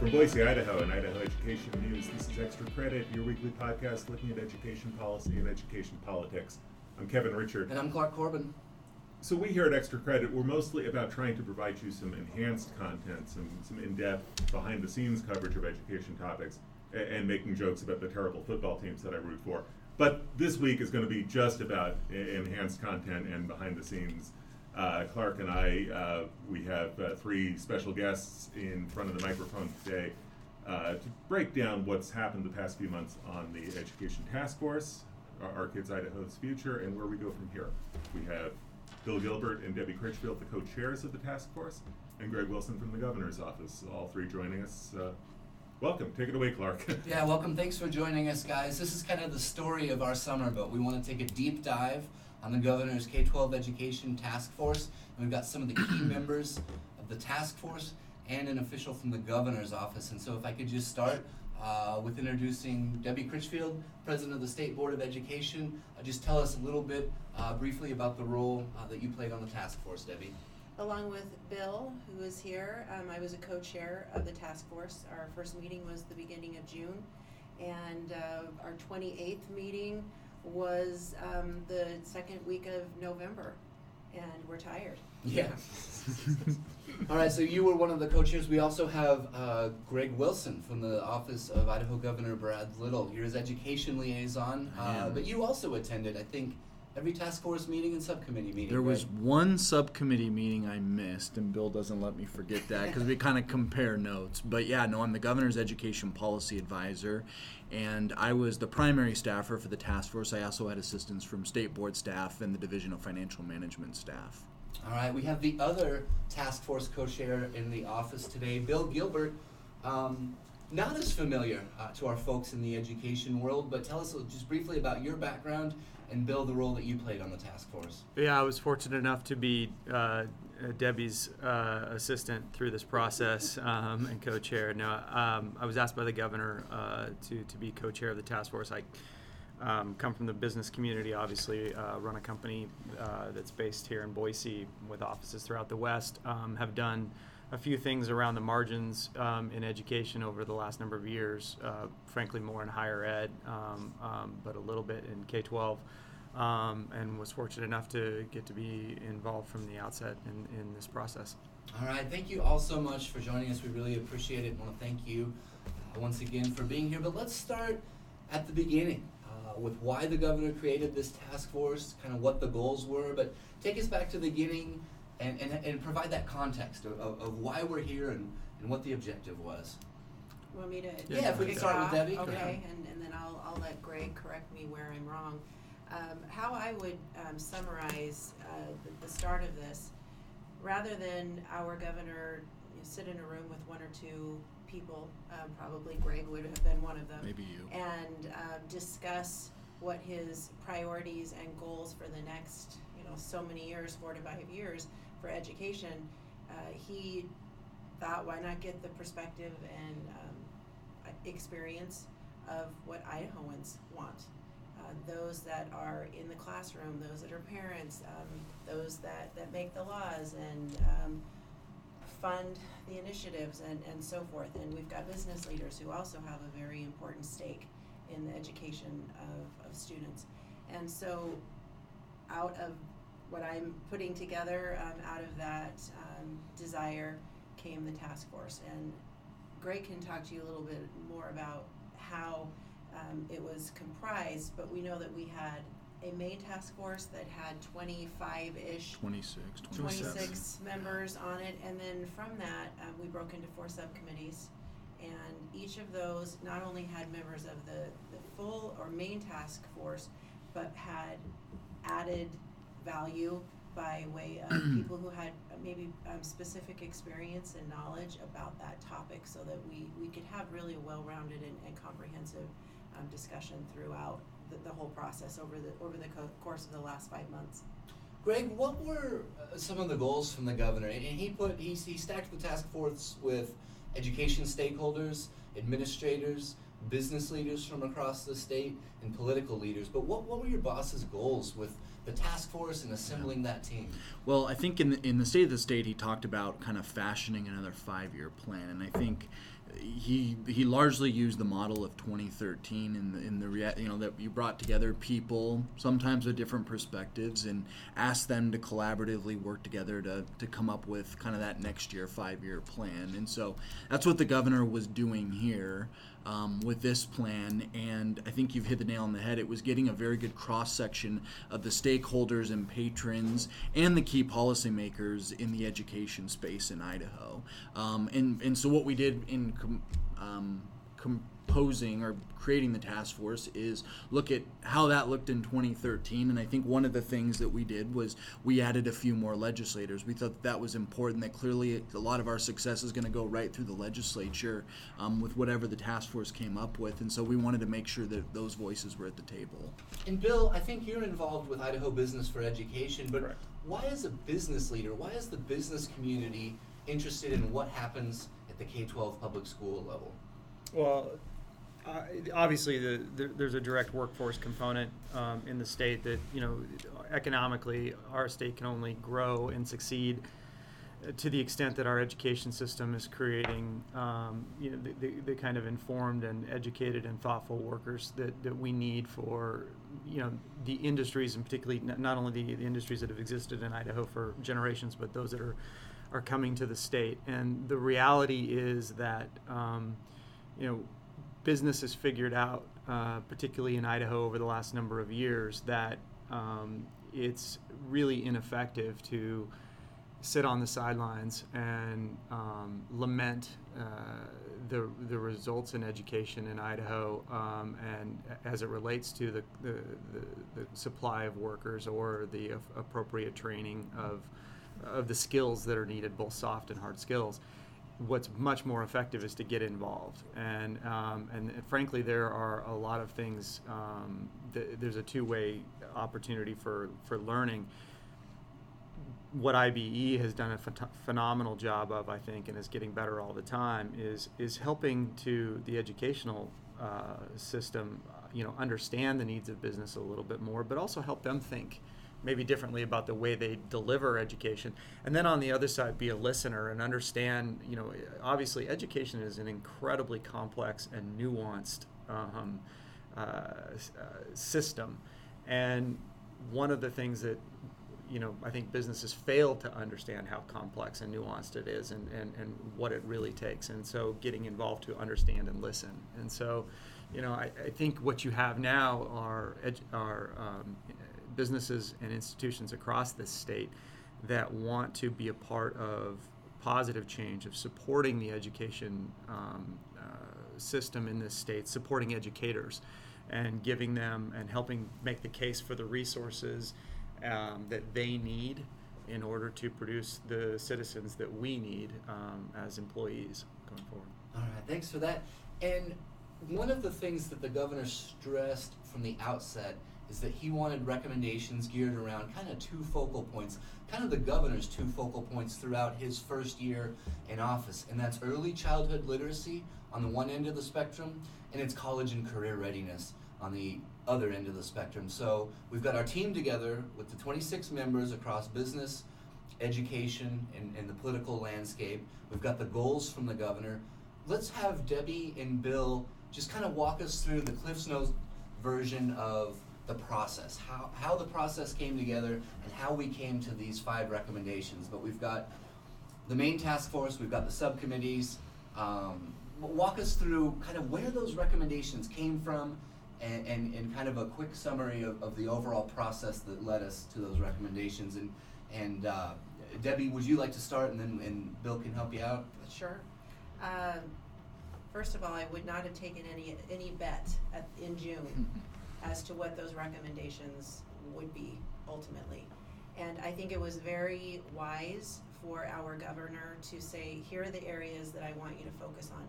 From Boise, Idaho, and Idaho Education News, this is Extra Credit, your weekly podcast looking at education policy and education politics. I'm Kevin Richert. And I'm Clark Corbin. So we here at Extra Credit, we're mostly about trying to provide you some enhanced content, some, some in-depth, behind-the-scenes coverage of education topics, a- and making jokes about the terrible football teams that I root for. But this week is going to be just about enhanced content and behind-the-scenes. Uh, Clark and I, uh, we have uh, three special guests in front of the microphone today uh, to break down what's happened the past few months on the Education Task Force, our, Kids Idaho's Future, and where we go from here. We have Bill Gilbert and Debbie Critchfield, the co-chairs of the task force, and Greg Wilson from the governor's office, all three joining us. Uh, welcome. Take it away, Clark. Yeah, welcome. Thanks for joining us, guys. This is kind of the story of our summer, but we want to take a deep dive on the governor's K 12 education task force. And we've got some of the key members of the task force and an official from the governor's office. And so, if I could just start uh, with introducing Debbie Critchfield, president of the State Board of Education. Uh, just tell us a little bit uh, briefly about the role uh, that you played on the task force, Debbie. Along with Bill, who is here, um, I was a co-chair of the task force. Our first meeting was the beginning of June, and uh, our 28th meeting was um, the second week of November, and we're tired. Yeah. All right, so you were one of the co-chairs. We also have uh, Greg Wilson from the office of Idaho Governor Brad Little. You're his education liaison, uh, but you also attended, I think, every task force meeting and subcommittee meeting. There was right? one subcommittee meeting I missed, and Bill doesn't let me forget that because we kind of compare notes. But yeah, no, I'm the governor's education policy advisor, and I was the primary staffer for the task force. I also had assistance from state board staff and the division of financial management staff. All right, we have the other task force co-chair in the office today, Bill Gilbert. Um, not as familiar uh, to our folks in the education world, but tell us just briefly about your background and Bill, the role that you played on the task force. Yeah, I was fortunate enough to be uh, Debbie's uh, assistant through this process um, and co-chair. Now, um, I was asked by the governor uh, to to be co-chair of the task force. I um, come from the business community, obviously, uh, run a company uh, that's based here in Boise with offices throughout the West. Um, have done a few things around the margins um, in education over the last number of years. Uh, frankly, more in higher ed, um, um, but a little bit in K 12 um, and was fortunate enough to get to be involved from the outset in, in this process. All right, thank you all so much for joining us. We really appreciate it. want to thank you uh, once again for being here. But let's start at the beginning uh, with why the governor created this task force, kind of what the goals were. But take us back to the beginning and, and, and provide that context of, of, of why we're here and, and what the objective was. You Want me to? Yeah, if we kick could start it with off? Debbie. Okay, and, and then I'll, I'll let Greg correct me where I'm wrong. Um, how I would um, summarize uh, the, the start of this, rather than our governor you know, sit in a room with one or two people, um, probably Greg would have been one of them, Maybe you. and uh, discuss what his priorities and goals for the next, you know, so many years, four to five years for education. Uh, he thought, why not get the perspective and um, experience of what Idahoans want? Uh, those that are in the classroom, those that are parents, um, those that, that make the laws and um, fund the initiatives and, and so forth. And we've got business leaders who also have a very important stake in the education of, of students. And so, out of what I'm putting together, um, out of that um, desire came the task force. And Greg can talk to you a little bit more about how um, it was comprised, but we know that we had a main task force that had 25-ish 26, 26 27. members on it, and then from that, um, we broke into four subcommittees. And each of those not only had members of the, the full or main task force, but had added value by way of people who had maybe um, specific experience and knowledge about that topic so that we, we could have really a well-rounded and, and comprehensive um, discussion throughout the, the whole process over the, over the co- course of the last five months. Greg, what were uh, some of the goals from the governor? And and he put he, he stacked the task force with education stakeholders, administrators, business leaders from across the state, and political leaders. But what, what were your boss's goals with the task force and assembling that team? Well, I think in the, in the state of the state, he talked about kind of fashioning another five-year plan, and I think he he largely used the model of 2013 in the in the you know that you brought together people sometimes with different perspectives and asked them to collaboratively work together to to come up with kind of that next year five year plan and so that's what the governor was doing here um, with this plan and I think you've hit the nail on the head. It was getting a very good cross section of the stakeholders and patrons and the key policymakers in the education space in Idaho. Um, and and so what we did in com- um, composing or creating the task force is look at how that looked in 2013 and i think one of the things that we did was we added a few more legislators we thought that, that was important that clearly a lot of our success is going to go right through the legislature um, with whatever the task force came up with and so we wanted to make sure that those voices were at the table And Bill, I think you're involved with Idaho Business for Education, but Correct. why is a business leader, why is the business community interested in what happens at the K 12 public school level? Well, uh, obviously, the, there, there's a direct workforce component um, in the state that you know, economically, our state can only grow and succeed uh, to the extent that our education system is creating, um, you know, the, the, the kind of informed and educated and thoughtful workers that, that we need for, you know, the industries and particularly not only the, the industries that have existed in Idaho for generations, but those that are, are coming to the state. And the reality is that, um, you know, business has figured out, uh, particularly in Idaho over the last number of years, that um, it's really ineffective to sit on the sidelines and um, lament uh, the, the results in education in Idaho um, and as it relates to the, the, the, the supply of workers or the appropriate training of, of the skills that are needed, both soft and hard skills what's much more effective is to get involved. And um, and frankly, there are a lot of things. Um, th- there's a two-way opportunity for for learning. What IBE has done a ph- phenomenal job of, I think, and is getting better all the time, is is helping to the educational uh, system, you know, understand the needs of business a little bit more, but also help them think maybe differently about the way they deliver education. And then on the other side be a listener and understand you know obviously education is an incredibly complex and nuanced um, uh, uh, system. And one of the things that you know I think businesses fail to understand how complex and nuanced it is and, and, and what it really takes. And so getting involved to understand and listen. And so you know I, I think what you have now are edu- are um, businesses and institutions across this state that want to be a part of positive change, of supporting the education um, uh, system in this state, supporting educators, and giving them and helping make the case for the resources um, that they need in order to produce the citizens that we need um, as employees going forward. All right, thanks for that. And one of the things that the governor stressed from the outset is that he wanted recommendations geared around kind of two focal points, kind of the governor's two focal points throughout his first year in office, and that's early childhood literacy on the one end of the spectrum, and it's college and career readiness on the other end of the spectrum. So we've got our team together with the 26 members across business, education, and, and the political landscape. We've got the goals from the governor. Let's have Debbie and Bill just kind of walk us through the Cliff's Notes version of the process, how, how the process came together, and how we came to these five recommendations. But we've got the main task force, we've got the subcommittees. Um, walk us through kind of where those recommendations came from and, and, and kind of a quick summary of, of the overall process that led us to those recommendations. And, and uh, Debbie, would you like to start and then and Bill can help you out? Sure. Um, first of all, I would not have taken any, any bet at, in June as to what those recommendations would be ultimately. And I think it was very wise for our governor to say, here are the areas that I want you to focus on.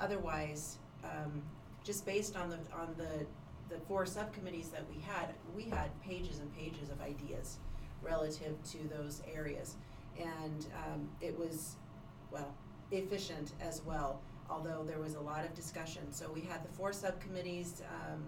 Otherwise, um, just based on the, on the, the four subcommittees that we had, we had pages and pages of ideas relative to those areas. And, um, it was, well, efficient as well, although there was a lot of discussion. So we had the four subcommittees, um,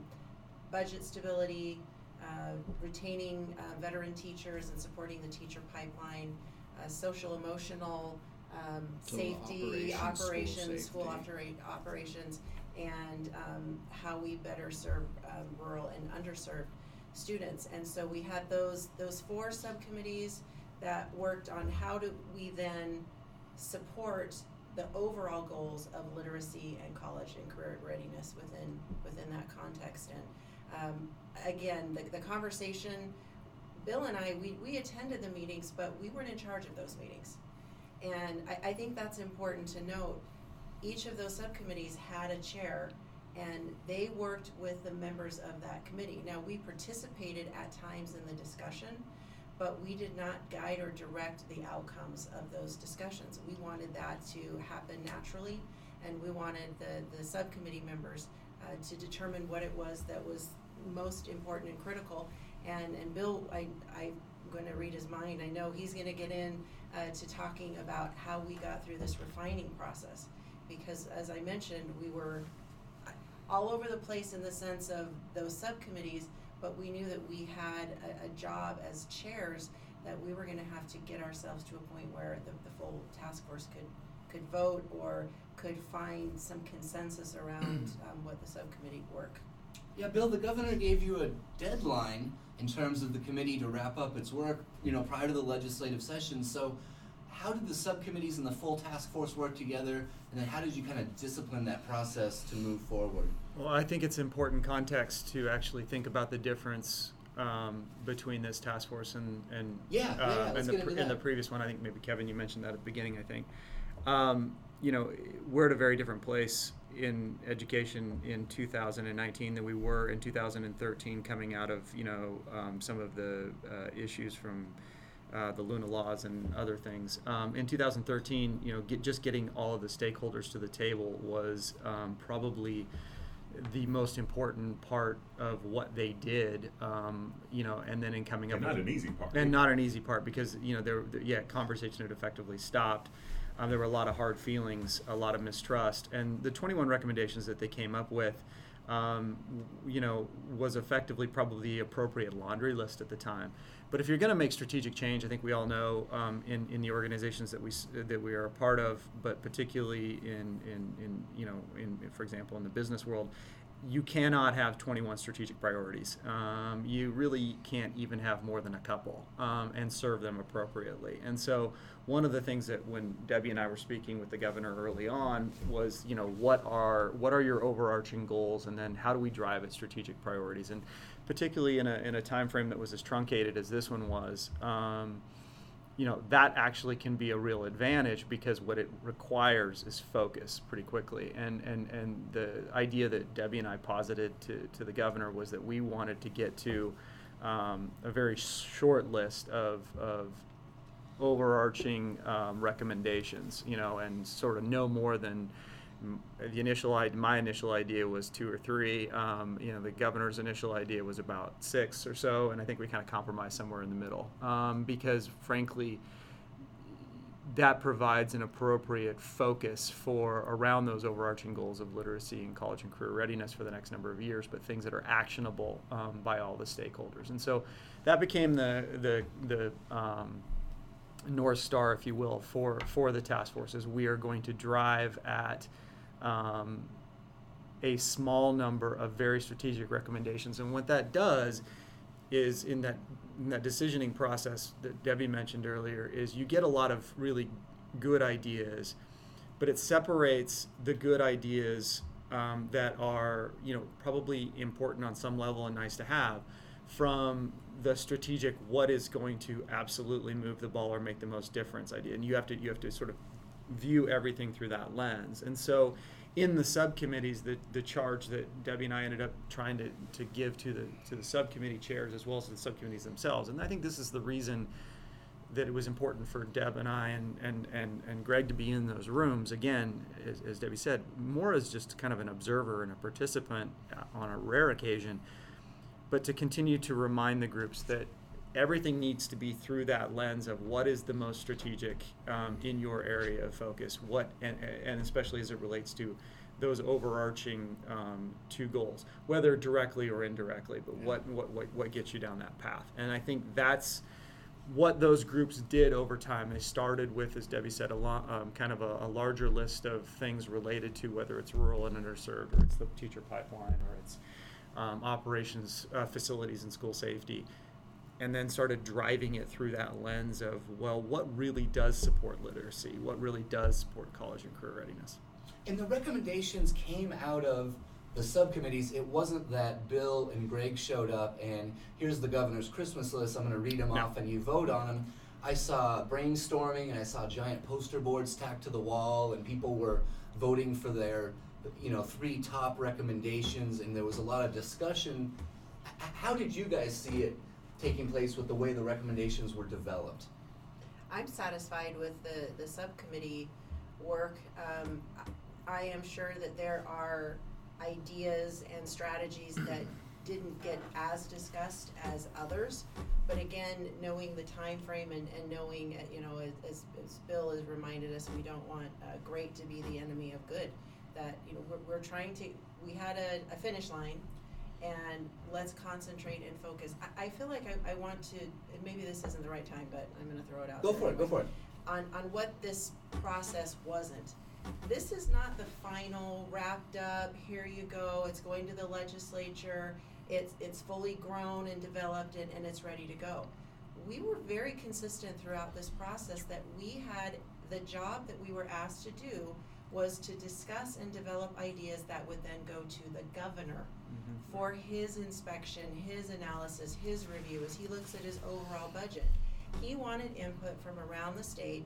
budget stability, uh, retaining uh, veteran teachers and supporting the teacher pipeline, uh, social emotional um, So safety, operations, school operations, school safety. operate, operations, and um, how we better serve um, rural and underserved students. And so we had those those four subcommittees that worked on how do we then support the overall goals of literacy and college and career readiness within within that context. And um, again, the, the conversation, Bill and I, we, we attended the meetings, but we weren't in charge of those meetings. And I, I think that's important to note. Each of those subcommittees had a chair and they worked with the members of that committee. Now, we participated at times in the discussion, but we did not guide or direct the outcomes of those discussions. We wanted that to happen naturally, and we wanted the, the subcommittee members uh, to determine what it was that was most important and critical. And, and Bill, I, I'm going to read his mind. I know he's going to get in uh, to talking about how we got through this refining process. Because as I mentioned, we were all over the place in the sense of those subcommittees, but we knew that we had a, a job as chairs that we were gonna have to get ourselves to a point where the, the full task force could, could vote or could find some consensus around, um, what the subcommittee work. Yeah, Bill, the governor gave you a deadline in terms of the committee to wrap up its work, you know, prior to the legislative session. So, how did the subcommittees and the full task force work together? And then how did you kind of discipline that process to move forward? Well, I think it's important context to actually think about the difference um, between this task force and and Yeah, yeah, uh, yeah, let's and the get pre- and the previous one. I think maybe Kevin, you mentioned that at the beginning. I think um, you know we're at a very different place in education in 2019 than we were in 2013, coming out of you know um, some of the uh, issues from. Uh, the Luna laws and other things. Um, in 2013, you know, get, just getting all of the stakeholders to the table was um, probably the most important part of what they did, um, you know, and then in coming And up not with an easy part. and not an easy part because you know there, there- yeah, conversation had effectively stopped. Um, there were a lot of hard feelings, a lot of mistrust, and the 21 recommendations that they came up with, um, you know, was effectively probably the appropriate laundry list at the time. But if you're going to make strategic change, I think we all know um, in, in the organizations that we that we are a part of, but particularly in, in, in you know in for example in the business world, you cannot have 21 strategic priorities. Um, you really can't even have more than a couple um, and serve them appropriately. And so, one of the things that when Debbie and I were speaking with the governor early on was, you know, what are what are your overarching goals, and then how do we drive at strategic priorities, and particularly in a in a time frame that was as truncated as this one was. Um, you know that actually can be a real advantage because what it requires is focus pretty quickly. And and and the idea that debbie and i posited to, to the governor was that we wanted to get to um, a very short list of, of overarching um, recommendations you know and sort of no more than the initial my initial idea was two or three. Um, you know, the governor's initial idea was about six or so, and I think we kind of compromised somewhere in the middle um, because, frankly, that provides an appropriate focus for around those overarching goals of literacy and college and career readiness for the next number of years, but things that are actionable um, by all the stakeholders. And so that became the the the um, north star, if you will, for for the task forces. We are going to drive at um, a small number of very strategic recommendations, and what that does is in that in that decisioning process that Debbie mentioned earlier is you get a lot of really good ideas, but it separates the good ideas um, that are you know probably important on some level and nice to have from the strategic what is going to absolutely move the ball or make the most difference idea. And you have to you have to sort of view everything through that lens. And so in the subcommittees the, the charge that debbie and i ended up trying to, to give to the to the subcommittee chairs as well as the subcommittees themselves. And i think this is the reason that it was important for Deb and I and, and, and, and Greg to be in those rooms. Again, as, as Debbie said, more as just kind of an observer and a participant uh, on a rare occasion, but to continue to remind the groups that everything needs to be through that lens of what is the most strategic um, in your area of focus, what and, and especially as it relates to those overarching um, two goals, whether directly or indirectly, but what, what, what, what gets you down that path. And I think that's what those groups did over time, they started with, as Debbie said, a lot, um, kind of a, a, larger list of things related to whether it's rural and underserved, or it's the teacher pipeline, or it's um, operations, uh, facilities, and school safety, and then started driving it through that lens of, well, what really does support literacy? What really does support college and career readiness? And the recommendations came out of the subcommittees, it wasn't that Bill and Greg showed up and here's the governor's Christmas list, I'm going to read them no. off and you vote on them. I saw brainstorming and I saw giant poster boards tacked to the wall and people were voting for their you know three top recommendations and there was a lot of discussion. How did you guys see it taking place with the way the recommendations were developed? I'm satisfied with the, the subcommittee work. Um, I am sure that there are ideas and strategies that didn't get as discussed as others. But again, knowing the time frame and, and knowing, uh, you know, as, as Bill has reminded us, we don't want uh, great to be the enemy of good. That, you know, we're, we're trying to, we had a, a finish line and let's concentrate and focus. I, I feel like I, I want to, maybe this isn't the right time, but I'm going to throw it out. Go for it, go for it. On, on what this process wasn't this is not the final wrapped up, here you go, it's going to the legislature, it's, it's fully grown and developed and, and it's ready to go. We were very consistent throughout this process that we had the job that we were asked to do was to discuss and develop ideas that would then go to the governor mm-hmm. for his inspection, his analysis, his review as he looks at his overall budget. He wanted input from around the state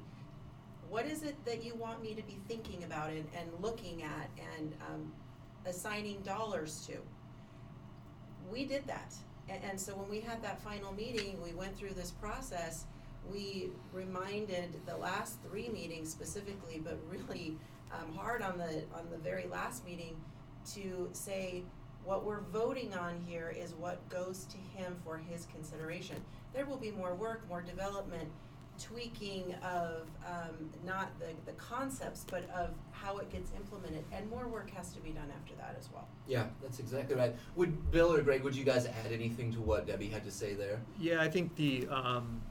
what is it that you want me to be thinking about and, and looking at and um, assigning dollars to? We did that. And, and so when we had that final meeting, we went through this process. We reminded the last three meetings specifically, but really um, hard on the on the very last meeting, to say what we're voting on here is what goes to him for his consideration. There will be more work, more development, tweaking of um, not the, the concepts, but of how it gets implemented. And more work has to be done after that as well. Yeah, that's exactly right. Would Bill or Greg, would you guys add anything to what Debbie had to say there? Yeah, I think the um,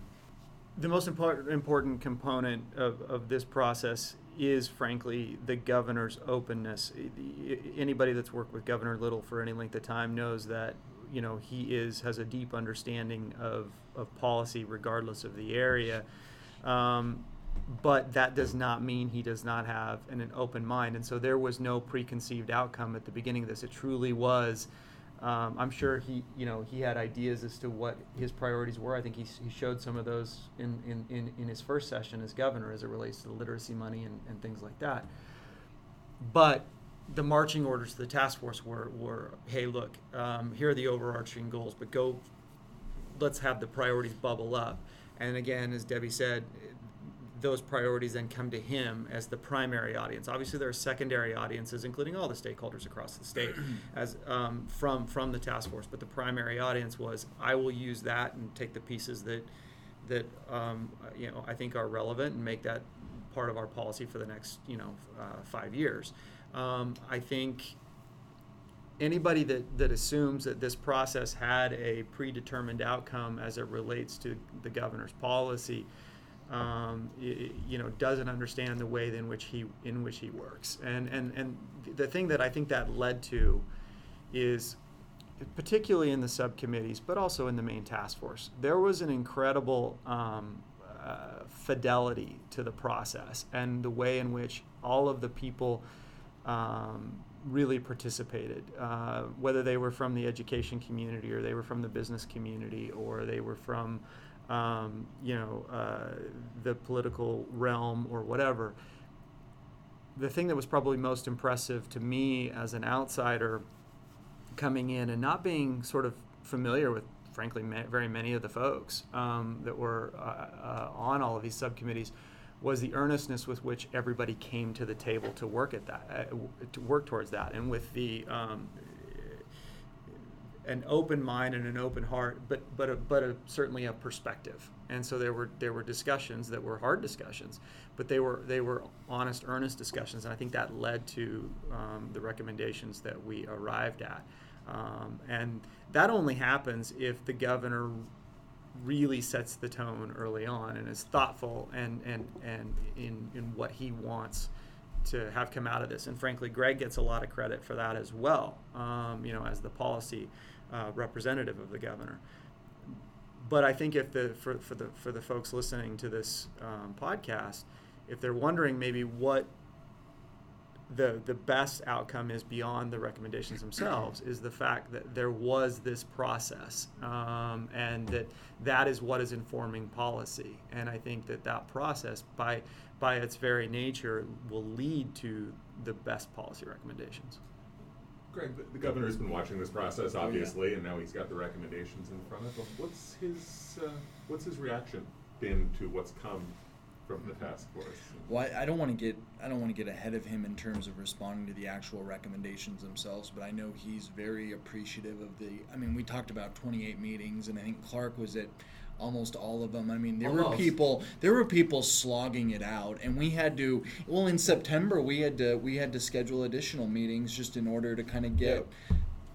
the most important important component of, of this process is frankly the governor's openness. Anybody that's worked with Governor Little for any length of time knows that you know he is has a deep understanding of of policy regardless of the area. Um, but that does not mean he does not have an, an, open mind. And so there was no preconceived outcome at the beginning of this. It truly was. Um, I'm sure he, you know, he had ideas as to what his priorities were. I think he, he showed some of those in, in, in, in his first session as governor as it relates to the literacy money and, and things like that. But the marching orders to the task force were, were hey, look, um, here are the overarching goals, but go, let's have the priorities bubble up. And again, as Debbie said, those priorities then come to him as the primary audience. Obviously, there are secondary audiences, including all the stakeholders across the state, as um, from from the task force. But the primary audience was, I will use that and take the pieces that that um, you know I think are relevant and make that part of our policy for the next you know uh, five years. Um, I think anybody that, that assumes that this process had a predetermined outcome as it relates to the governor's policy, um, you know, doesn't understand the way in which he in which he works. And and and the thing that I think that led to is particularly in the subcommittees, but also in the main task force, there was an incredible um, uh, fidelity to the process and the way in which all of the people um, really participated, uh, whether they were from the education community or they were from the business community or they were from, um, you know, uh, the political realm or whatever. The thing that was probably most impressive to me as an outsider coming in and not being sort of familiar with, frankly, ma- very many of the folks um, that were uh, uh on all of these subcommittees was the earnestness with which everybody came to the table to work at that, uh, to work towards that, and with the um, an open mind and an open heart, but but a, but a, certainly a perspective. And so there were there were discussions that were hard discussions, but they were they were honest, earnest discussions, and I think that led to um, the recommendations that we arrived at. Um, and that only happens if the governor really sets the tone early on and is thoughtful and and and in in what he wants to have come out of this. And frankly, Greg gets a lot of credit for that as well. Um, you know, as the policy uh, representative of the governor. But I think if the for, for the for the folks listening to this um, podcast, if they're wondering maybe what the the best outcome is beyond the recommendations themselves is the fact that there was this process um, and that that is what is informing policy and i think that that process by by its very nature will lead to the best policy recommendations Greg, the, the governor has been watching this process, obviously, and now he's got the recommendations in front of him. What's his uh, What's his reaction been to what's come from the task force? Well, I, I don't want to get I don't want to get ahead of him in terms of responding to the actual recommendations themselves, but I know he's very appreciative of the. I mean, we talked about 28 meetings, and I think Clark was at almost all of them. I mean, there were people there were people slogging it out, and we had to. Well, in September we had to we had to schedule additional meetings just in order to kind of get.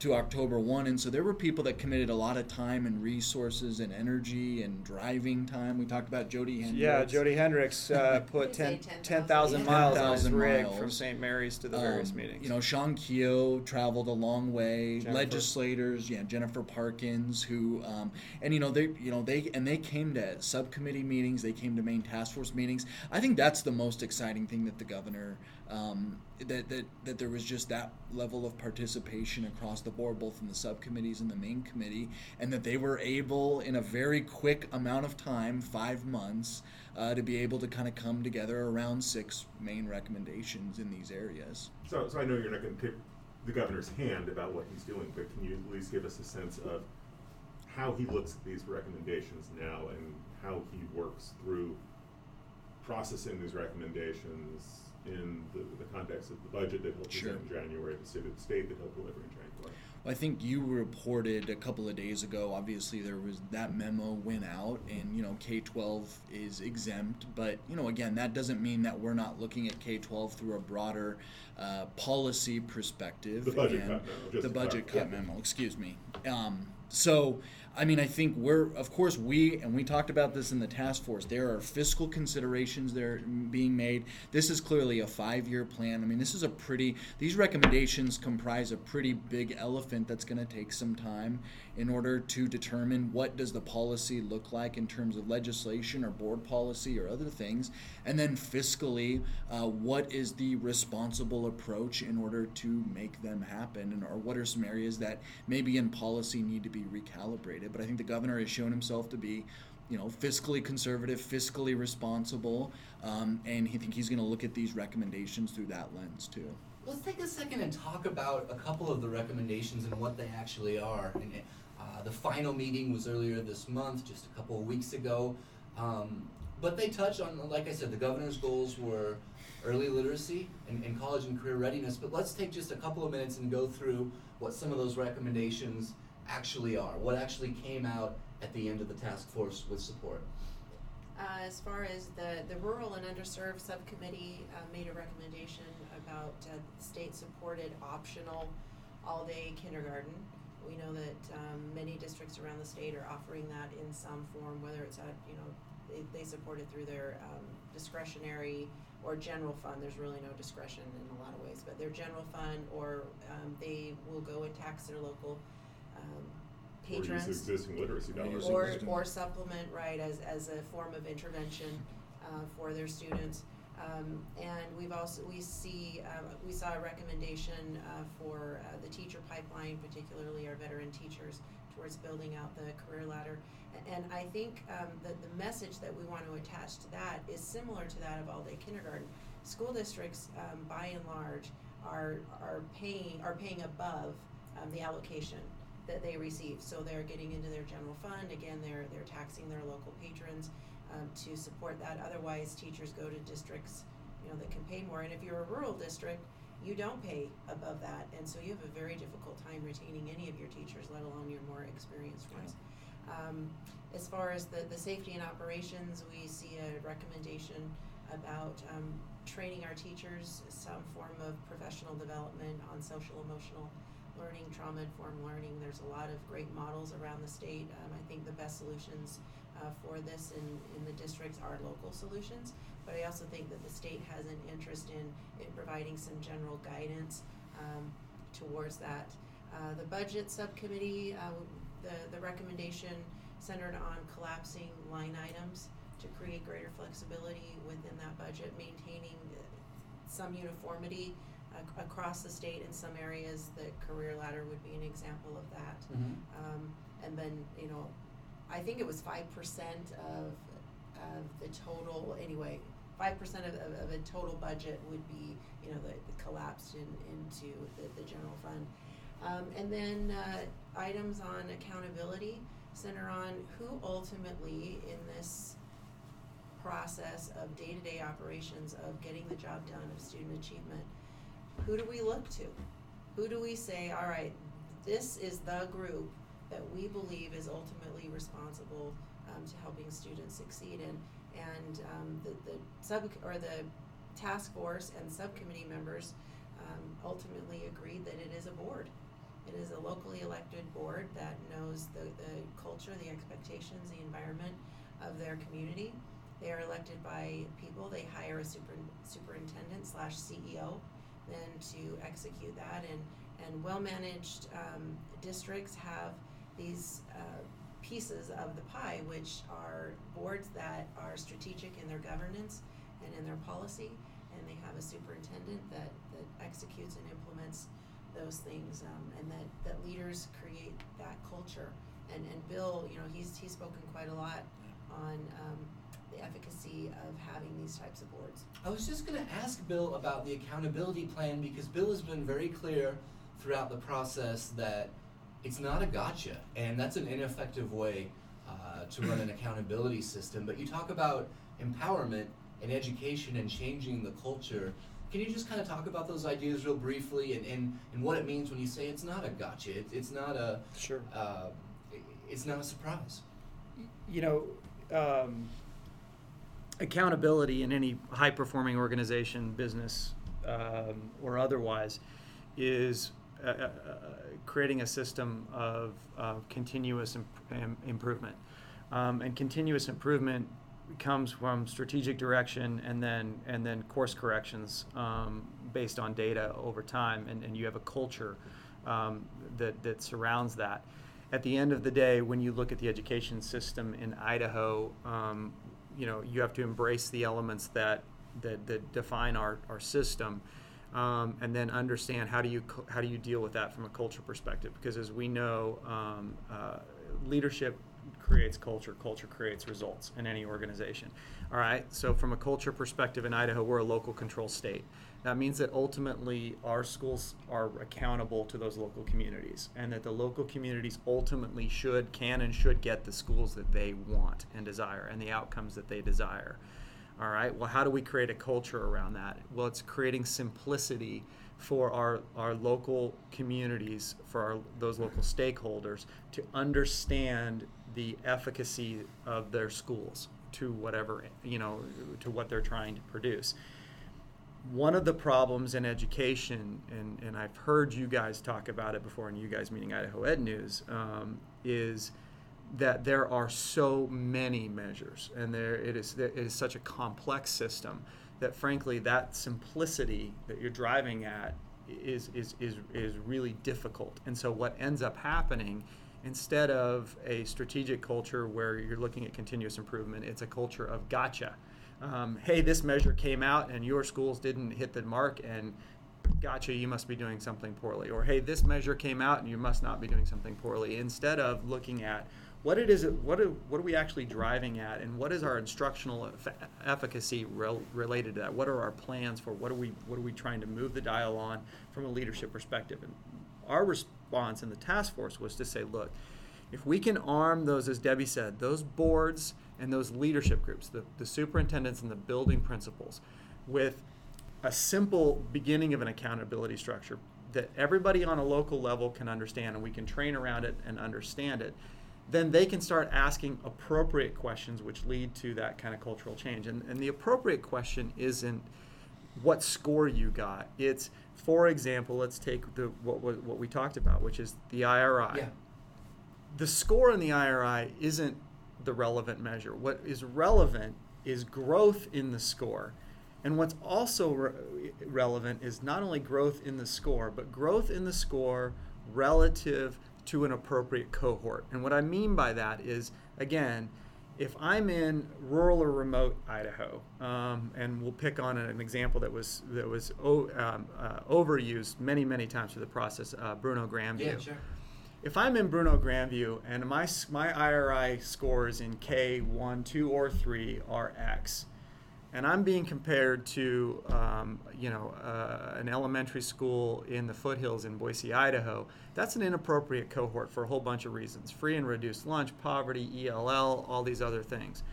To October 1, and so there were people that committed a lot of time and resources and energy and driving time. We talked about Jody Hendricks. yeah jody hendricks uh, put Did you 10 say 10,000 10,000? miles on his rig miles. from st mary's to the various Um, meetings You know, Shawn Keough traveled a long way. Jennifer. Legislators, yeah, Jennifer Parkins, who, um, and you know, they, you know, they and they came to subcommittee meetings. They came to main task force meetings. I think that's the most exciting thing that the governor, um, that that that there was just that level of participation across the board, both in the subcommittees and the main committee, and that they were able, in a very quick amount of time, five months, uh, to be able to kind of come together around six main recommendations in these areas. So, so I know you're not going to tip the governor's hand about what he's doing, but can you at least give us a sense of how he looks at these recommendations now and how he works through processing these recommendations in the, the context of the budget that he'll Sure. present in January, the state of the state that he'll deliver in January? Well, I think you reported a couple of days ago. Obviously, there was that memo went out, and you know K twelve is exempt. But you know, again, that doesn't mean that we're not looking at K twelve through a broader uh, policy perspective. The budget and cut memo, just the budget cut memo. Excuse me. Um, so, I mean, I think we're, of course, we, and we talked about this in the task force, there are fiscal considerations that are being made. This is clearly a five year plan. I mean, this is a pretty, these recommendations comprise a pretty big elephant that's going to take some time in order to determine what does the policy look like in terms of legislation or board policy or other things. And then fiscally, uh, what is the responsible approach in order to make them happen? And or what are some areas that maybe in policy need to be recalibrated? But I think the governor has shown himself to be, you know, fiscally conservative, fiscally responsible, um, and he think he's going to look at these recommendations through that lens too. Let's take a second and talk about a couple of the recommendations and what they actually are. And uh, the final meeting was earlier this month, just a couple of weeks ago. Um, but they touch on, like I said, the governor's goals were early literacy and, and college and career readiness. But let's take just a couple of minutes and go through what some of those recommendations actually are. What actually came out at the end of the task force with support. Uh, as far as the, the rural and underserved subcommittee uh, made a recommendation about uh, state-supported optional all-day kindergarten. We know that um, many districts around the state are offering that in some form, whether it's at, you know, they, they support it through their um, discretionary or general fund. There's really no discretion in a lot of ways, but their general fund or um, they will go and tax their local patrons Or use existing literacy dollars. or, or supplement, right, as, as a form of intervention, uh, for their students. Um, and we've also, we see, uh, we saw a recommendation, uh, for, uh, the teacher pipeline, particularly our veteran teachers, towards building out the career ladder. And I think, um, the, the message that we want to attach to that is similar to that of all-day kindergarten. School districts, um, by and large, are, are paying, are paying above, um, the allocation that they receive. So they're getting into their general fund, again, they're, they're taxing their local patrons, um, to support that. Otherwise, teachers go to districts, you know, that can pay more. And if you're a rural district, you don't pay above that, and so you have a very difficult time retaining any of your teachers, let alone your more experienced ones. Um, as far as the, the safety and operations, we see a recommendation about, um, training our teachers, some form of professional development on social emotional learning, trauma informed learning. There's a lot of great models around the state. Um, I think the best solutions uh, for this in, in the districts are local solutions, but I also think that the state has an interest in, in providing some general guidance um, towards that. Uh, the budget subcommittee, uh, the, the recommendation centered on collapsing line items to create greater flexibility within that budget, maintaining uh, some uniformity ac- across the state in some areas. The career ladder would be an example of that. Mhm. Um, and then, you know, I think it was five percent of, of the total, anyway, five percent of, of, of a total budget would be, you know, the, the collapsed in, into the, the general fund. Um, and then, uh, items on accountability center on who ultimately in this process of day-to-day operations of getting the job done of student achievement, who do we look to? Who do we say, all right, this is the group that we believe is ultimately responsible um, to helping students succeed and and um, the, the sub or the task force and subcommittee members um, ultimately agreed that it is a board. It is a locally elected board that knows the, the culture, the expectations, the environment of their community. They are elected by people. They hire a super, superintendent slash CEO then to execute that. And, and well managed um, districts have these uh, pieces of the pie, which are boards that are strategic in their governance and in their policy. And they have a superintendent that, that executes and implements those things, um, and that, that leaders create that culture. And, and Bill, you know, he's, he's spoken quite a lot on um, the efficacy of having these types of boards. I was just going to ask Bill about the accountability plan because Bill has been very clear throughout the process that it's not a gotcha, and that's an ineffective way uh, to run an accountability system. But you talk about empowerment and education and changing the culture. Can you just kind of talk about those ideas real briefly and, and, and what it means when you say it's not a gotcha? It, it's not a Sure. uh, it's not a surprise. you know, um, accountability in any high performing organization, business, um, or otherwise, is uh, uh, creating a system of, of continuous imp- improvement. Um, and continuous improvement comes from strategic direction and then and then course corrections um, based on data over time and, and you have a culture um, that, that surrounds that at the end of the day when you look at the education system in Idaho um, you know you have to embrace the elements that that, that define our, our system um, and then understand how do you how do you deal with that from a culture perspective? Because as we know um, uh, leadership creates culture culture creates results in any organization. All right so from a culture perspective in idaho we're a local control state that means that ultimately our schools are accountable to those local communities and that the local communities ultimately should can and should get the schools that they want and desire and the outcomes that they desire all right. Well, how do we create a culture around that? Well, it's creating simplicity for our, our local communities, for our, those local stakeholders to understand the efficacy of their schools to whatever, you know, to what they're trying to produce. One of the problems in education, and, and I've heard you guys talk about it before, and you guys meeting Idaho Ed News, um, is that there are so many measures and there it is it is such a complex system that frankly that simplicity that you're driving at is is is, is really difficult. And so what ends up happening instead of a strategic culture where you're looking at continuous improvement it's a culture of gotcha um, hey this measure came out and your schools didn't hit the mark and gotcha, you must be doing something poorly. Or, hey, this measure came out and you must not be doing something poorly. Instead of looking at what it is, what are, what are we actually driving at, and what is our instructional eff- efficacy rel- related to that? What are our plans for? What are we what are we trying to move the dial on from a leadership perspective? And our response in the task force was to say, look, if we can arm those, as Debbie said, those boards and those leadership groups, the, the superintendents and the building principals, with a simple beginning of an accountability structure that everybody on a local level can understand and we can train around it and understand it, then they can start asking appropriate questions which lead to that kind of cultural change. And, and the appropriate question isn't what score you got. It's, for example, let's take the what what, what we talked about, which is the IRI. Yeah. The score in the IRI isn't the relevant measure. What is relevant is growth in the score. And what's also re- relevant is not only growth in the score, but growth in the score relative to an appropriate cohort. And what I mean by that is, again, if I'm in rural or remote Idaho, um, and we'll pick on an example that was that was o- um, uh, overused many many times through the process, uh, Bruneau Grand View. Yeah, sure. If I'm in Bruneau Grand View and my my IRI scores in K one, two, or three are X, and I'm being compared to um, you know uh, an elementary school in the foothills in Boise, Idaho, that's an inappropriate cohort for a whole bunch of reasons: free and reduced lunch, poverty, ELL, all these other things.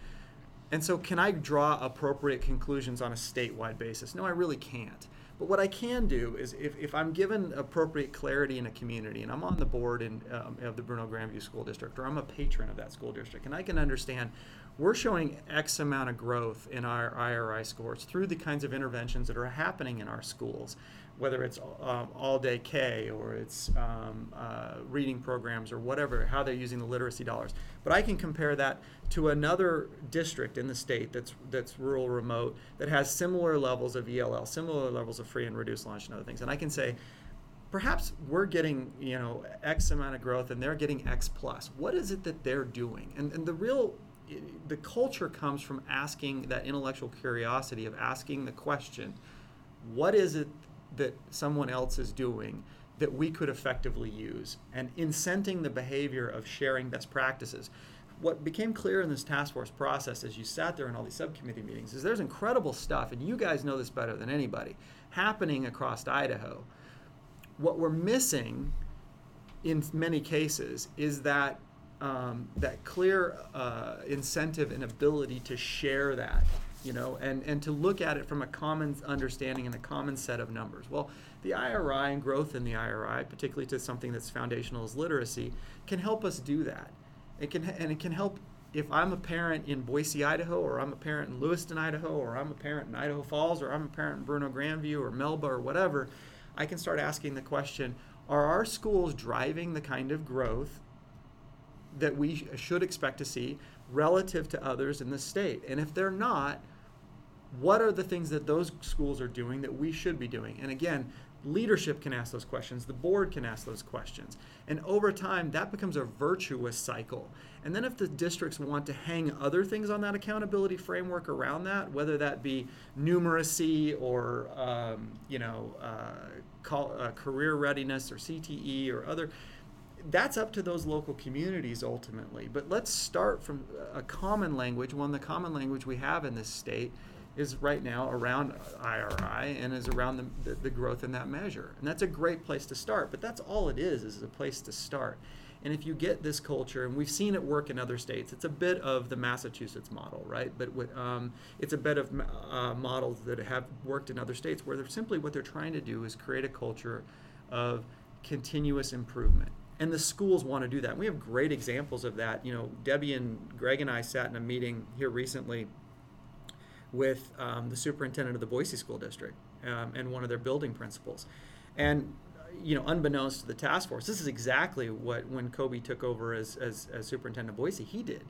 And so, can I draw appropriate conclusions on a statewide basis? No, I really can't. But what I can do is, if, if I'm given appropriate clarity in a community, and I'm on the board in, um, of the Bruneau Grand View School District, or I'm a patron of that school district, and I can understand we're showing X amount of growth in our IRI scores through the kinds of interventions that are happening in our schools, whether it's um, all day K or it's um, uh, reading programs or whatever, how they're using the literacy dollars. But I can compare that to another district in the state that's that's rural remote that has similar levels of ELL, similar levels of free and reduced lunch and other things. And I can say, perhaps we're getting you know X amount of growth and they're getting X plus. What is it that they're doing? And and the real the culture comes from asking that intellectual curiosity of asking the question, what is it that someone else is doing that we could effectively use and incenting the behavior of sharing best practices. What became clear in this task force process as you sat there in all these subcommittee meetings is there's incredible stuff and you guys know this better than anybody happening across idaho. What we're missing in many cases is that um, that clear uh, incentive and ability to share that you know, and, and to look at it from a common understanding and a common set of numbers. Well, the IRI and growth in the IRI, particularly to something that's foundational as literacy, can help us do that. It can and it can help if I'm a parent in Boise, Idaho, or I'm a parent in Lewiston, Idaho, or I'm a parent in Idaho Falls, or I'm a parent in Bruneau Grand View or Melba or whatever, I can start asking the question: Are our schools driving the kind of growth that we should expect to see relative to others in the state? And if they're not, what are the things that those schools are doing that we should be doing? And again, leadership can ask those questions, the board can ask those questions. And over time, that becomes a virtuous cycle. And then if the districts want to hang other things on that accountability framework around that, whether that be numeracy or um, you know uh, call, uh, career readiness or CTE or other, that's up to those local communities ultimately. But let's start from a common language, one the common language we have in this state is right now around IRI and is around the, the, the, growth in that measure. And that's a great place to start, but that's all it is, is a place to start. And if you get this culture, and we've seen it work in other states, it's a bit of the Massachusetts model, right? But um, it's a bit of uh, models that have worked in other states where they're simply what they're trying to do is create a culture of continuous improvement. And the schools want to do that. We have great examples of that. You know, Debbie and Greg and I sat in a meeting here recently with um, the superintendent of the Boise School District um, and one of their building principals. And you know, unbeknownst to the task force, this is exactly what when Coby took over as, as, as superintendent of Boise, he did.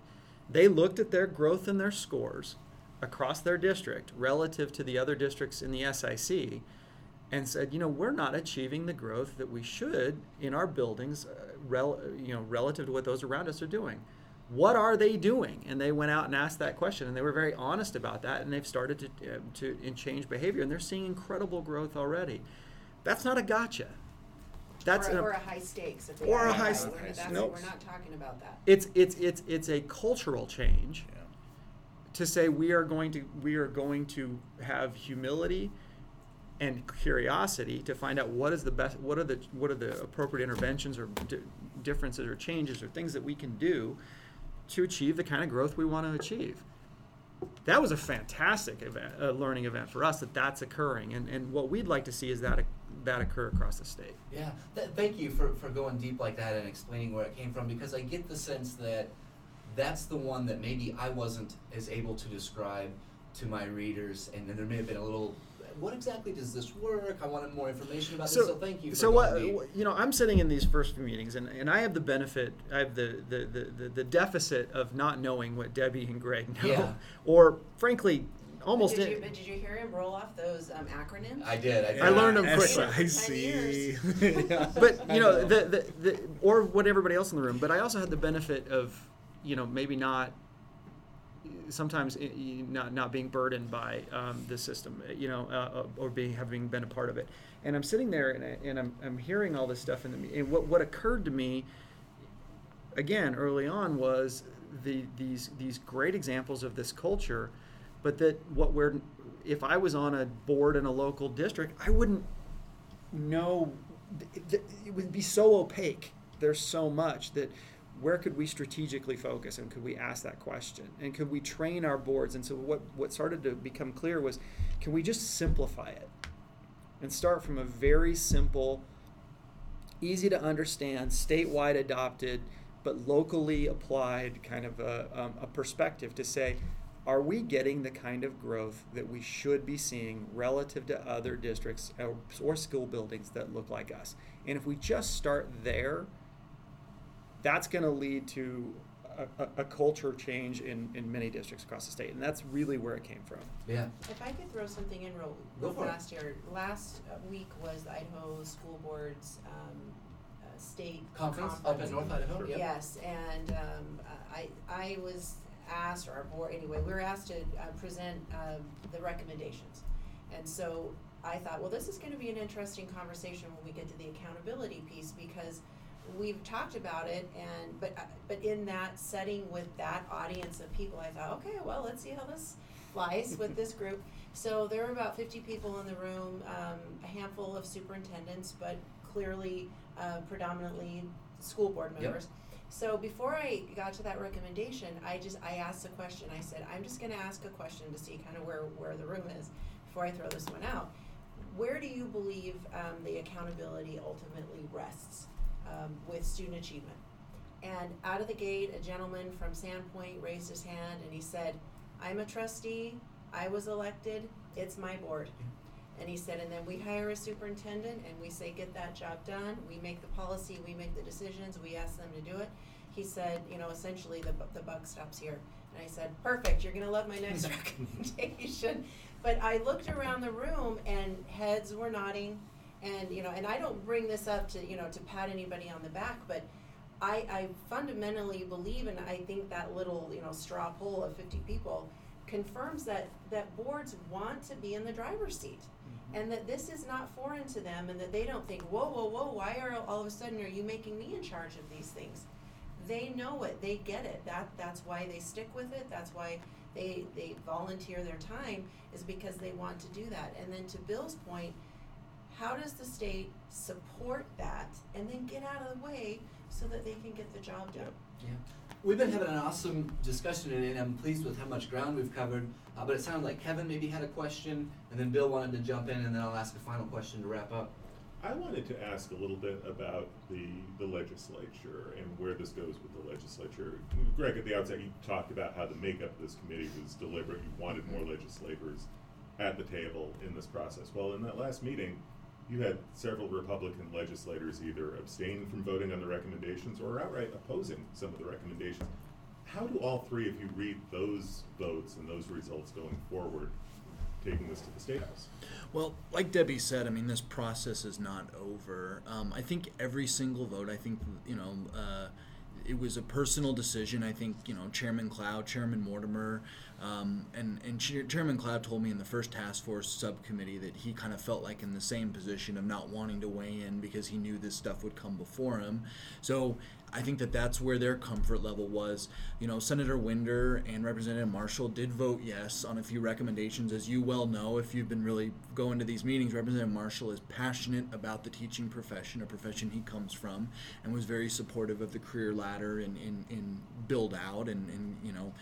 They looked at their growth and their scores across their district relative to the other districts in the SIC and said, you know, we're not achieving the growth that we should in our buildings, uh, rel- you know, relative to what those around us are doing what are they doing? And they went out and asked that question, and they were very honest about that, and they've started to uh, to change behavior, and they're seeing incredible growth already. That's not a gotcha. That's or, a, or a high stakes. If or a high stakes. Nope. We're not talking about that. It's it's it's it's a cultural change. Yeah. To say we are going to we are going to have humility and curiosity to find out what is the best what are the what are the appropriate interventions or di- differences or changes or things that we can do to achieve the kind of growth we want to achieve. That was a fantastic event, learning event for us that that's occurring, and, and what we'd like to see is that that occur across the state. Yeah, Th- thank you for, for going deep like that and explaining where it came from because I get the sense that that's the one that maybe I wasn't as able to describe to my readers, and then there may have been a little what exactly does this work? I wanted more information about so, this. So thank you. For so what going deep. you know i'm sitting in these first few meetings and, and i have the benefit i have the the, the, the, the deficit of not knowing what debbie and greg know Yeah. or frankly almost Did in- you, did you hear him roll off those um, acronyms? I did. I, did. I learned them quickly. I see. but you know the, the, the or what everybody else in the room but i also had the benefit of you know maybe not sometimes i- not not being burdened by um, the system you know uh, or being having been a part of it. And i'm sitting there and, I, and I'm, I'm hearing all this stuff in the and what, what occurred to me again early on was the these these great examples of this culture but that what we're if i was on a board in a local district i wouldn't know it would be so opaque. There's so much that where could we strategically focus and could we ask that question? And could we train our boards? And so what what started to become clear was can we just simplify it? And start from a very simple easy to understand statewide adopted but locally applied kind of a, um, a perspective to say are we getting the kind of growth that we should be seeing relative to other districts or, or school buildings that look like us? And if we just start there that's going to lead to a, a, a culture change in, in many districts across the state and that's really where it came from Yeah. If I could throw something in real, Go real for it. fast here, last uh, week was the Idaho School Board's, um, uh, state Conference up in North Idaho. Yep. Yes, and, um, I, I was asked, or our board, anyway, we were asked to, uh, present, um, the recommendations. And so I thought, well, this is gonna be an interesting conversation when we get to the accountability piece, because we've talked about it and, but, but in that setting with that audience of people, I thought, okay, well, let's see how this flies with this group. So there were about fifty people in the room, um, a handful of superintendents, but clearly, uh, predominantly school board Yep. members. So before I got to that recommendation, I just, I asked a question, I said, I'm just gonna ask a question to see kind of where, where the room is, before I throw this one out. Where do you believe, um, the accountability ultimately rests, um, with student achievement? And out of the gate, a gentleman from Sandpoint raised his hand and he said, I'm a trustee, I was elected, it's my board. And he said, and then we hire a superintendent and we say, get that job done, we make the policy, we make the decisions, we ask them to do it. He said, you know, essentially the, bu- the buck stops here. And I said, perfect, you're gonna love my next recommendation. But I looked around the room and heads were nodding and, you know, and I don't bring this up to, you know, to pat anybody on the back, but I, I fundamentally believe, and I think that little, you know, straw poll of fifty people confirms that, that boards want to be in the driver's seat. Mm-hmm. And that this is not foreign to them, and that they don't think, whoa, whoa, whoa, why are, all of a sudden are you making me in charge of these things? They know it, they get it, that, that's why they stick with it, that's why they, they volunteer their time, is because they want to do that. And then to Bill's point, how does the state support that and then get out of the way so that they can get the job done? Yeah. We've been having an awesome discussion and I'm pleased with how much ground we've covered. Uh, but it sounded like Kevin maybe had a question, and then Bill wanted to jump in, and then I'll ask a final question to wrap up. I wanted to ask a little bit about the, the legislature and where this goes with the legislature. Greg, at the outset, you talked about how the makeup of this committee was deliberate. You wanted more legislators at the table in this process. Well, in that last meeting, you had several Republican legislators either abstain from voting on the recommendations or outright opposing some of the recommendations. How do all three of you read those votes and those results going forward, taking this to the State House? Well, like Debbie said, I mean, this process is not over. Um, I think every single vote, I think, you know, uh, it was a personal decision. I think, you know, Chairman Clow, Chairman Mortimer, um, and, and Chairman Clow told me in the first task force subcommittee that he kind of felt like in the same position of not wanting to weigh in because he knew this stuff would come before him. So I think that that's where their comfort level was. You know, Senator Winder and Representative Marshall did vote yes on a few recommendations. As you well know, if you've been really going to these meetings, Representative Marshall is passionate about the teaching profession, a profession he comes from, and was very supportive of the career ladder and in, in build out and, and you know,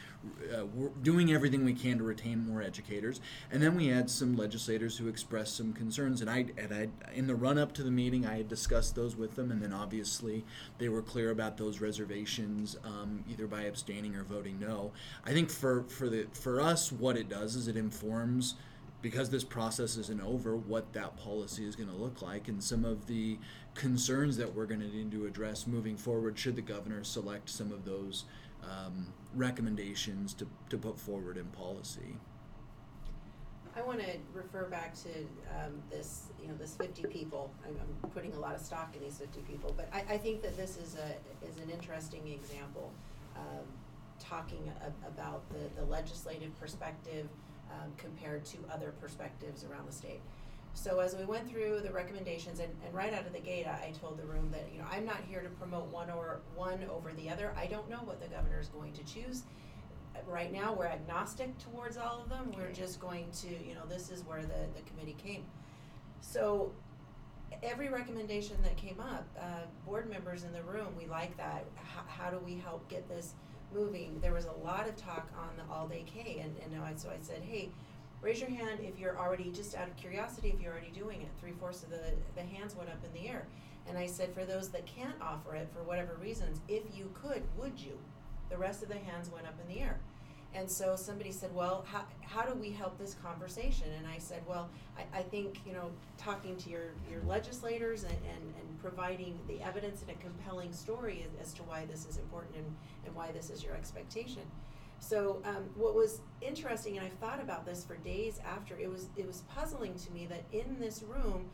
uh, we're doing everything we can to retain more educators. And then we had some legislators who expressed some concerns, and I, and I, in the run up to the meeting, I had discussed those with them, and then obviously they were clear about those reservations, um, either by abstaining or voting no. I think for for the for us, what it does is it informs because this process isn't over, what that policy is going to look like, and some of the concerns that we're going to need to address moving forward should the governor select some of those um, recommendations to, to put forward in policy. I want to refer back to um, this, you know, this 50 people. I'm, I'm putting a lot of stock in these 50 people, but I, I think that this is a is an interesting example, um, talking a, about the, the legislative perspective um, compared to other perspectives around the state. So as we went through the recommendations, and, and right out of the gate, I, I told the room that you know I'm not here to promote one or one over the other. I don't know what the governor is going to choose right now we're agnostic towards all of them. We're just going to, you know, this is where the, the committee came. So every recommendation that came up, uh, board members in the room, we like that. How, how do we help get this moving? There was a lot of talk on the all day K, and, and I, so I said, hey, raise your hand if you're already, just out of curiosity, if you're already doing it. Three fourths of the, the hands went up in the air. And I said, for those that can't offer it for whatever reasons, if you could, would you? The rest of the hands went up in the air. And so somebody said, well, how, how do we help this conversation? And I said, well, I, I think, you know, talking to your, your legislators and, and, and providing the evidence and a compelling story as, as to why this is important and, and why this is your expectation. So um, what was interesting, and I've thought about this for days after, it was it was puzzling to me that in this room,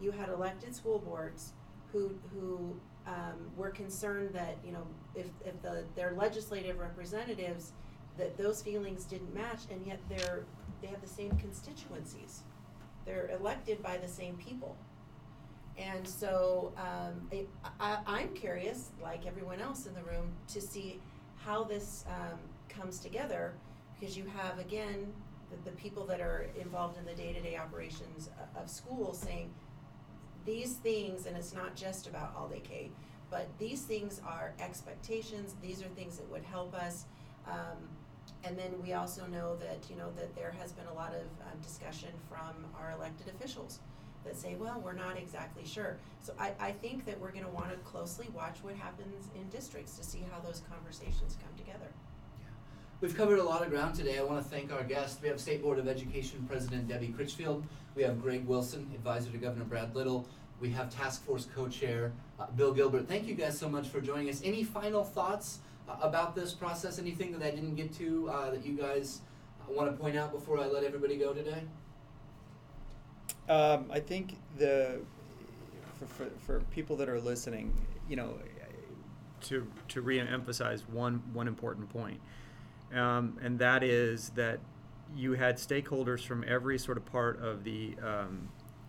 you had elected school boards who who um, were concerned that you know if if the their legislative representatives that those feelings didn't match, and yet they're they have the same constituencies. They're elected by the same people. And so um, I, am curious, like everyone else in the room, to see how this um, comes together because you have, again, the, the people that are involved in the day to day operations of schools saying these things, and it's not just about all K, but these things are expectations, these are things that would help us. Um, and then we also know that, you know, that there has been a lot of um, discussion from our elected officials that say, well, we're not exactly sure. So I, I think that we're going to want to closely watch what happens in districts to see how those conversations come together. We've covered a lot of ground today. I want to thank our guests. We have State Board of Education President Debbie Critchfield. We have Greg Wilson, advisor to Governor Brad Little. We have Task Force Co-Chair uh, Bill Gilbert. Thank you guys so much for joining us. Any final thoughts about this process? Anything that I didn't get to uh, that you guys want to point out before I let everybody go today? Um, I think the for, for, for people that are listening, you know, to to re-emphasize one one important point, um, and that is that you had stakeholders from every sort of part of the um,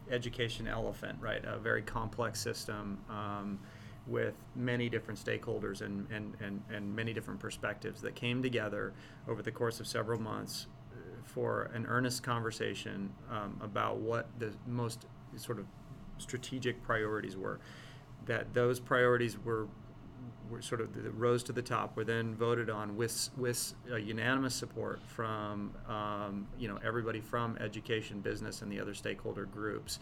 education elephant, right? A very complex system. Um, with many different stakeholders and, and, and, and many different perspectives that came together over the course of several months uh, for an earnest conversation um, about what the most sort of strategic priorities were. That those priorities were were sort of the, rose to the top, were then voted on with with unanimous support from um, you know everybody from education, business, and the other stakeholder groups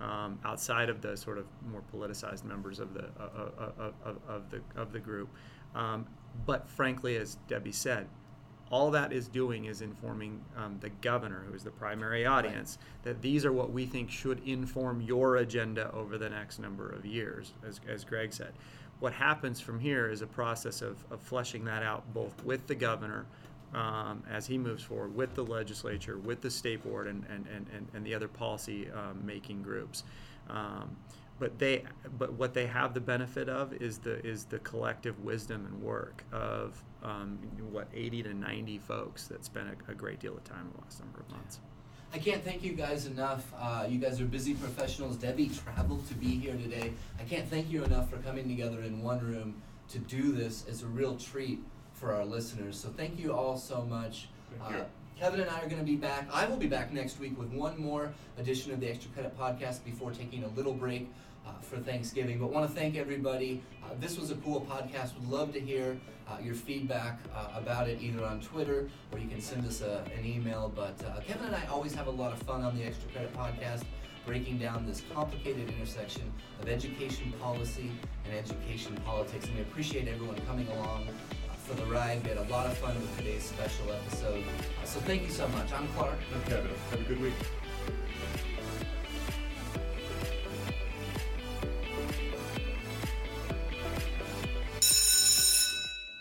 um, outside of the sort of more politicized members of the uh, of, of the of the group. Um, but frankly, as Debbie said, all that is doing is informing um, the governor, who is the primary audience, right. that these are what we think should inform your agenda over the next number of years, as, as Greg said. What happens from here is a process of, of fleshing that out both with the governor um, as he moves forward with the legislature, with the state board, and, and, and, and the other policy um, making groups. Um, but they, but what they have the benefit of is the is the collective wisdom and work of um, what 80 to 90 folks that spent a, a, great deal of time the last number of months. I can't thank you guys enough. Uh, you guys are busy professionals. Debbie traveled to be here today. I can't thank you enough for coming together in one room to do this. It's a real treat for our listeners. So thank you all so much. Uh, Kevin and I are going to be back. I will be back next week with one more edition of the Extra Credit Podcast before taking a little break uh, for Thanksgiving. But want to thank everybody. Uh, this was a cool podcast. Would love to hear uh, your feedback uh, about it either on Twitter or you can send us a, an email. But uh, Kevin and I always have a lot of fun on the Extra Credit Podcast breaking down this complicated intersection of education policy and education politics. And we appreciate everyone coming along for the ride. We had a lot of fun with today's special episode. Uh, so thank you so much. I'm Clark. I'm Kevin. Have a good week.